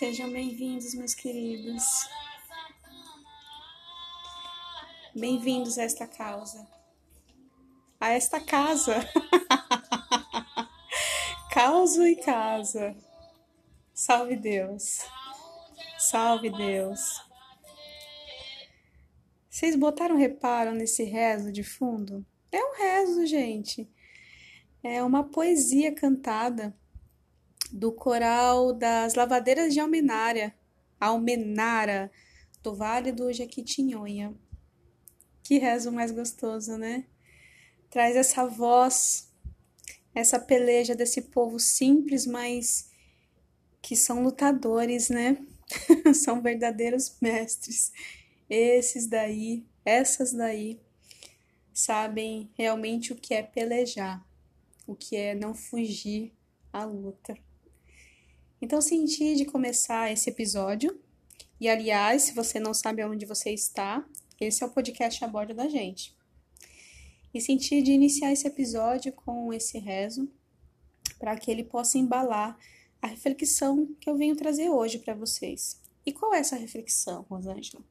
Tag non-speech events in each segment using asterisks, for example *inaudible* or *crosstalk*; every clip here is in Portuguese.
Sejam bem-vindos, meus queridos. Bem-vindos a esta causa. A esta casa. *laughs* Causa e casa. Salve Deus. Salve Deus. Vocês botaram reparo nesse rezo de fundo? É um rezo, gente. É uma poesia cantada do coral das lavadeiras de Almenara, Almenara, do Vale do Jequitinhonha. Que rezo mais gostoso, né? Traz essa voz, essa peleja desse povo simples, mas que são lutadores, né? *laughs* são verdadeiros mestres. Esses daí, essas daí, sabem realmente o que é pelejar, o que é não fugir à luta. Então senti de começar esse episódio. E aliás, se você não sabe onde você está, esse é o podcast a bordo da gente. E senti de iniciar esse episódio com esse rezo para que ele possa embalar a reflexão que eu venho trazer hoje para vocês. E qual é essa reflexão, Rosângela?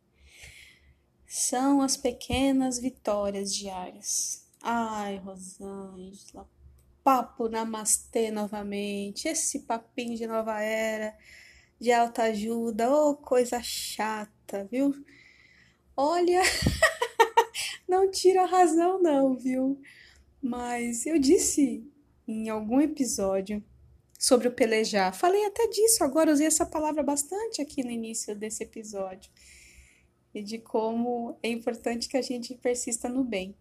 São as pequenas vitórias diárias. Ai, Rosângela, papo namastê novamente, esse papinho de nova era, de alta ajuda, ô oh, coisa chata, viu? Olha, *laughs* não tira a razão não, viu? Mas eu disse em algum episódio sobre o pelejar, falei até disso agora, usei essa palavra bastante aqui no início desse episódio, e de como é importante que a gente persista no bem,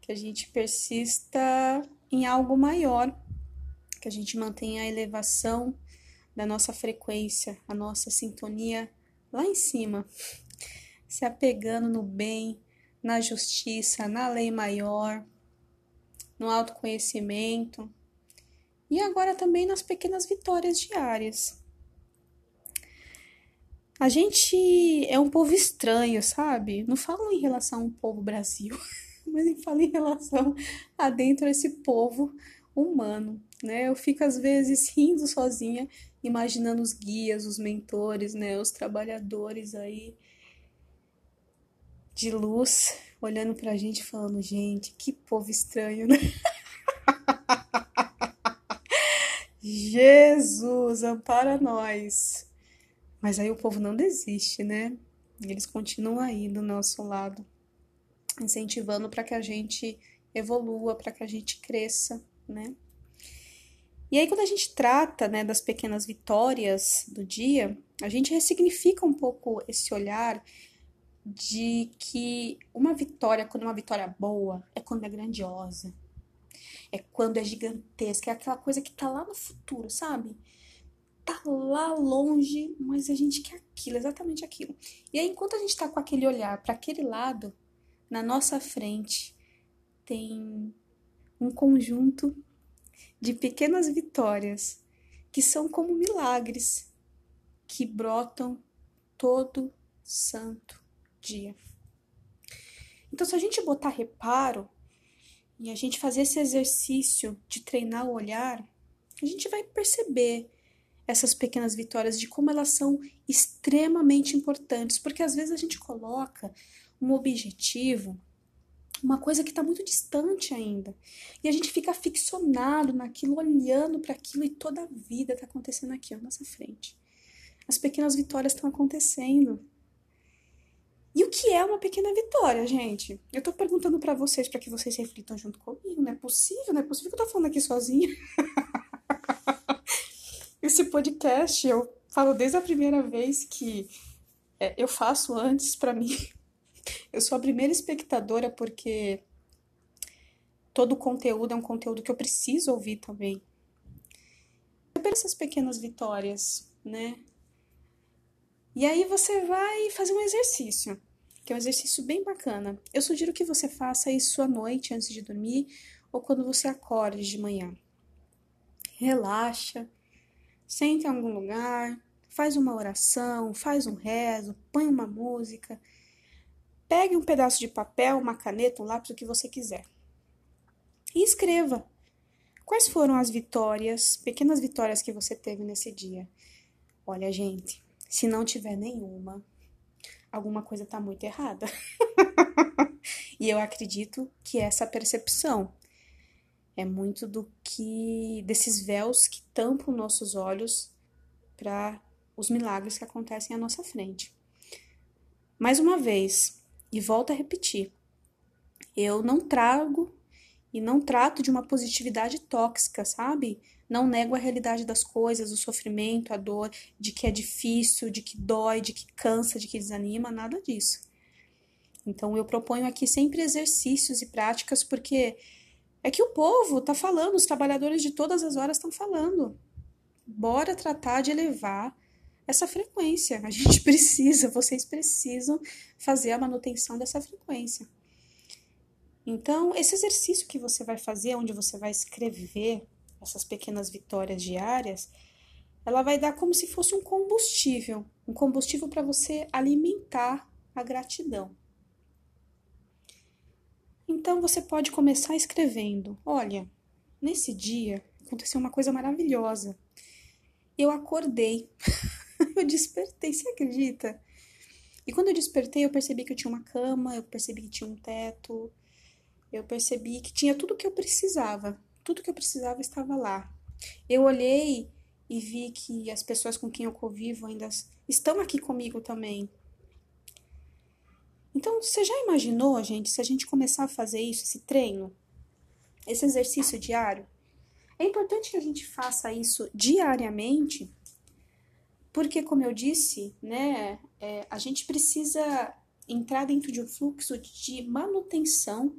que a gente persista em algo maior, que a gente mantenha a elevação da nossa frequência, a nossa sintonia lá em cima, se apegando no bem, na justiça, na lei maior, no autoconhecimento e agora também nas pequenas vitórias diárias. A gente é um povo estranho, sabe? Não falo em relação ao povo Brasil. *laughs* mas ele fala em relação a dentro desse povo humano, né? Eu fico às vezes rindo sozinha, imaginando os guias, os mentores, né, os trabalhadores aí de luz, olhando pra gente falando, gente, que povo estranho, né? *laughs* Jesus, ampara nós. Mas aí o povo não desiste, né? Eles continuam aí do nosso lado incentivando para que a gente evolua, para que a gente cresça, né? E aí quando a gente trata, né, das pequenas vitórias do dia, a gente ressignifica um pouco esse olhar de que uma vitória, quando é uma vitória boa, é quando é grandiosa. É quando é gigantesca, é aquela coisa que tá lá no futuro, sabe? Tá lá longe, mas a gente quer aquilo, exatamente aquilo. E aí enquanto a gente tá com aquele olhar para aquele lado, na nossa frente tem um conjunto de pequenas vitórias que são como milagres que brotam todo santo dia. Então, se a gente botar reparo e a gente fazer esse exercício de treinar o olhar, a gente vai perceber essas pequenas vitórias de como elas são extremamente importantes, porque às vezes a gente coloca um objetivo, uma coisa que está muito distante ainda. E a gente fica ficcionado naquilo, olhando para aquilo e toda a vida está acontecendo aqui à nossa frente. As pequenas vitórias estão acontecendo. E o que é uma pequena vitória, gente? Eu tô perguntando para vocês para que vocês reflitam junto comigo. Não é possível, não é possível que eu tô falando aqui sozinha. *laughs* Esse podcast eu falo desde a primeira vez que é, eu faço antes para mim eu sou a primeira espectadora porque todo o conteúdo é um conteúdo que eu preciso ouvir também. Essas pequenas vitórias, né? E aí você vai fazer um exercício, que é um exercício bem bacana. Eu sugiro que você faça isso à noite antes de dormir ou quando você acorde de manhã. Relaxa, sente em algum lugar, faz uma oração, faz um rezo, põe uma música Pegue um pedaço de papel, uma caneta, um lápis, o que você quiser. E escreva. Quais foram as vitórias, pequenas vitórias que você teve nesse dia? Olha, gente, se não tiver nenhuma, alguma coisa tá muito errada. *laughs* e eu acredito que essa percepção é muito do que desses véus que tampam nossos olhos para os milagres que acontecem à nossa frente. Mais uma vez, e volto a repetir, eu não trago e não trato de uma positividade tóxica, sabe? Não nego a realidade das coisas, o sofrimento, a dor, de que é difícil, de que dói, de que cansa, de que desanima, nada disso. Então eu proponho aqui sempre exercícios e práticas, porque é que o povo tá falando, os trabalhadores de todas as horas estão falando. Bora tratar de elevar essa frequência. A gente *laughs* precisa, vocês precisam fazer a manutenção dessa frequência. Então, esse exercício que você vai fazer, onde você vai escrever essas pequenas vitórias diárias, ela vai dar como se fosse um combustível, um combustível para você alimentar a gratidão. Então você pode começar escrevendo: Olha, nesse dia aconteceu uma coisa maravilhosa. Eu acordei, *laughs* *laughs* eu despertei, você acredita? E quando eu despertei, eu percebi que eu tinha uma cama, eu percebi que tinha um teto, eu percebi que tinha tudo que eu precisava. Tudo que eu precisava estava lá. Eu olhei e vi que as pessoas com quem eu convivo ainda estão aqui comigo também. Então, você já imaginou, gente, se a gente começar a fazer isso, esse treino, esse exercício diário? É importante que a gente faça isso diariamente, porque, como eu disse, né, é, a gente precisa entrar dentro de um fluxo de manutenção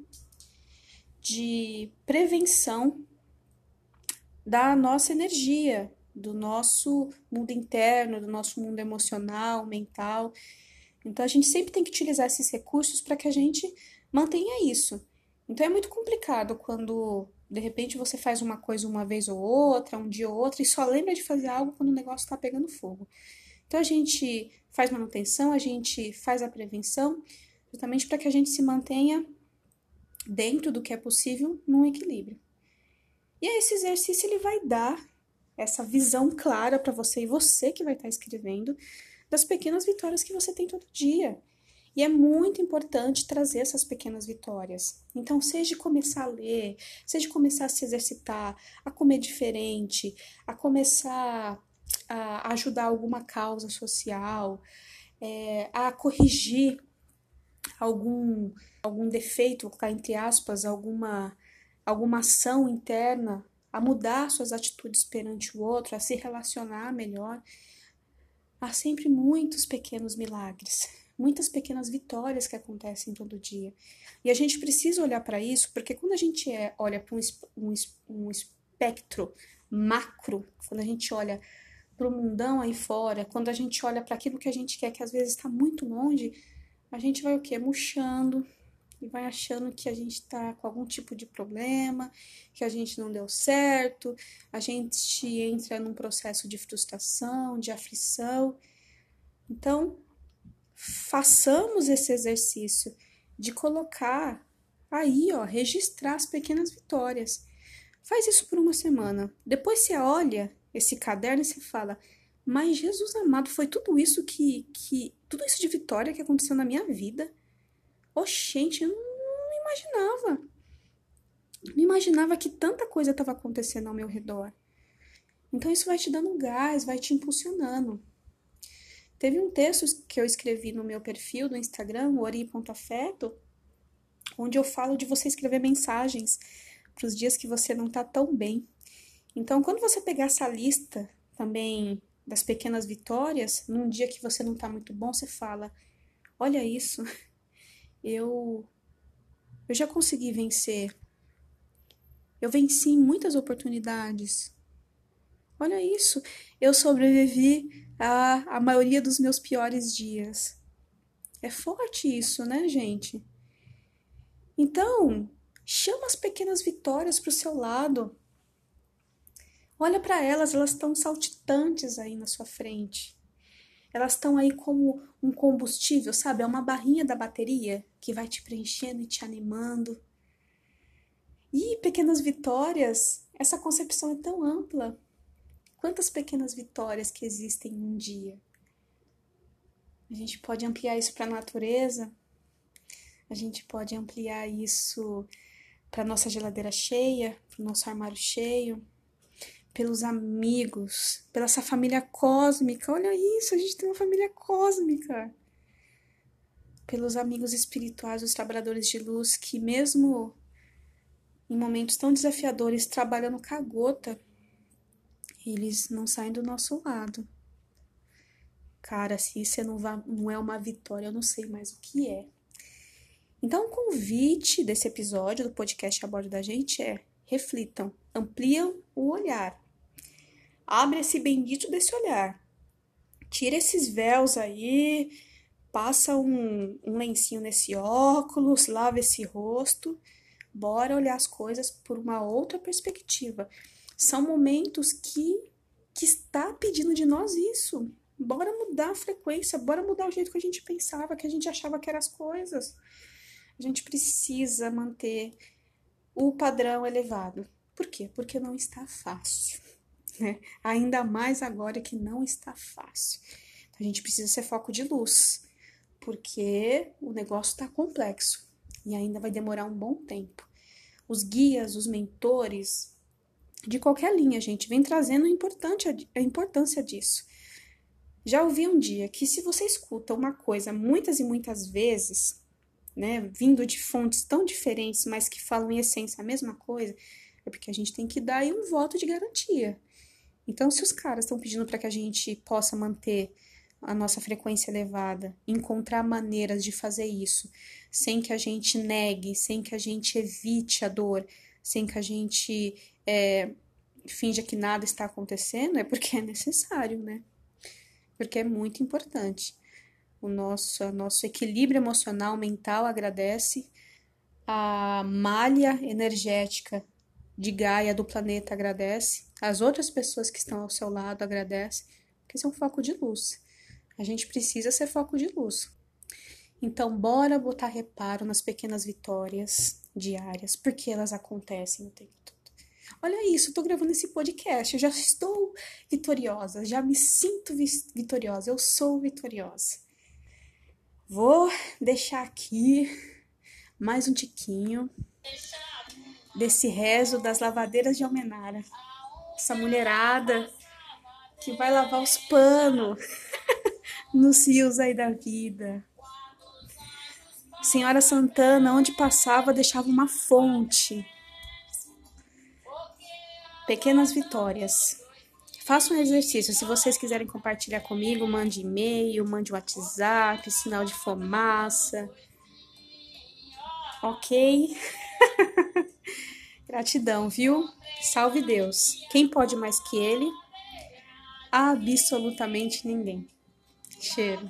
de prevenção da nossa energia, do nosso mundo interno, do nosso mundo emocional, mental. Então a gente sempre tem que utilizar esses recursos para que a gente mantenha isso. Então é muito complicado quando de repente você faz uma coisa uma vez ou outra, um dia ou outro, e só lembra de fazer algo quando o negócio está pegando fogo. Então a gente faz manutenção, a gente faz a prevenção, justamente para que a gente se mantenha dentro do que é possível, num equilíbrio. E aí esse exercício ele vai dar essa visão clara para você e você que vai estar tá escrevendo das pequenas vitórias que você tem todo dia. E é muito importante trazer essas pequenas vitórias. Então, seja começar a ler, seja começar a se exercitar, a comer diferente, a começar a ajudar alguma causa social, é, a corrigir algum, algum defeito, entre aspas, alguma, alguma ação interna, a mudar suas atitudes perante o outro, a se relacionar melhor. Há sempre muitos pequenos milagres, muitas pequenas vitórias que acontecem todo dia. E a gente precisa olhar para isso, porque quando a gente é, olha para um, um, um espectro macro, quando a gente olha para o mundão aí fora, quando a gente olha para aquilo que a gente quer, que às vezes está muito longe, a gente vai o quê? Murchando e vai achando que a gente está com algum tipo de problema, que a gente não deu certo, a gente entra num processo de frustração, de aflição. Então, façamos esse exercício de colocar aí, ó, registrar as pequenas vitórias. Faz isso por uma semana. Depois você olha esse caderno e você fala: mas Jesus amado, foi tudo isso que, que. Tudo isso de vitória que aconteceu na minha vida. Oxente, eu não, não imaginava. Não imaginava que tanta coisa estava acontecendo ao meu redor. Então isso vai te dando gás, vai te impulsionando. Teve um texto que eu escrevi no meu perfil do Instagram, ori.afeto, onde eu falo de você escrever mensagens para os dias que você não está tão bem. Então, quando você pegar essa lista também das pequenas vitórias, num dia que você não está muito bom, você fala: Olha isso, *laughs* eu, eu já consegui vencer. Eu venci muitas oportunidades. Olha isso, eu sobrevivi a, a maioria dos meus piores dias. É forte isso, né, gente? Então, chama as pequenas vitórias para o seu lado. Olha para elas, elas estão saltitantes aí na sua frente. Elas estão aí como um combustível, sabe? É uma barrinha da bateria que vai te preenchendo e te animando. E pequenas vitórias, essa concepção é tão ampla. Quantas pequenas vitórias que existem um dia? A gente pode ampliar isso para a natureza, a gente pode ampliar isso para nossa geladeira cheia, para o nosso armário cheio, pelos amigos, pela essa família cósmica. Olha isso, a gente tem uma família cósmica. Pelos amigos espirituais, os trabalhadores de luz que, mesmo em momentos tão desafiadores, trabalhando com a gota, eles não saem do nosso lado. Cara, se isso não é uma vitória, eu não sei mais o que é. Então, o convite desse episódio do podcast a bordo da gente é: reflitam, ampliam o olhar. Abre esse bendito desse olhar. Tira esses véus aí, passa um, um lencinho nesse óculos, lava esse rosto. Bora olhar as coisas por uma outra perspectiva. São momentos que, que está pedindo de nós isso. Bora mudar a frequência, bora mudar o jeito que a gente pensava, que a gente achava que eram as coisas. A gente precisa manter o padrão elevado. Por quê? Porque não está fácil. Né? Ainda mais agora que não está fácil. A gente precisa ser foco de luz, porque o negócio está complexo e ainda vai demorar um bom tempo. Os guias, os mentores, de qualquer linha, gente, vem trazendo a importância disso. Já ouvi um dia que se você escuta uma coisa muitas e muitas vezes, né, vindo de fontes tão diferentes, mas que falam em essência a mesma coisa, é porque a gente tem que dar aí um voto de garantia. Então, se os caras estão pedindo para que a gente possa manter a nossa frequência elevada, encontrar maneiras de fazer isso, sem que a gente negue, sem que a gente evite a dor, sem que a gente é, finja que nada está acontecendo, é porque é necessário, né? Porque é muito importante o nosso, nosso equilíbrio emocional, mental agradece, a malha energética de Gaia do planeta agradece, as outras pessoas que estão ao seu lado agradecem, porque isso é um foco de luz. A gente precisa ser foco de luz. Então, bora botar reparo nas pequenas vitórias diárias, porque elas acontecem o tempo. Olha isso, eu tô gravando esse podcast, eu já estou vitoriosa, já me sinto vitoriosa, eu sou vitoriosa. Vou deixar aqui mais um tiquinho desse rezo das lavadeiras de Almenara. Essa mulherada que vai lavar os panos *laughs* nos rios aí da vida. Senhora Santana, onde passava, deixava uma fonte. Pequenas vitórias. Faça um exercício. Se vocês quiserem compartilhar comigo, mande e-mail, mande WhatsApp, sinal de fumaça. Ok? *laughs* Gratidão, viu? Salve Deus. Quem pode mais que ele? Absolutamente ninguém. Cheiro.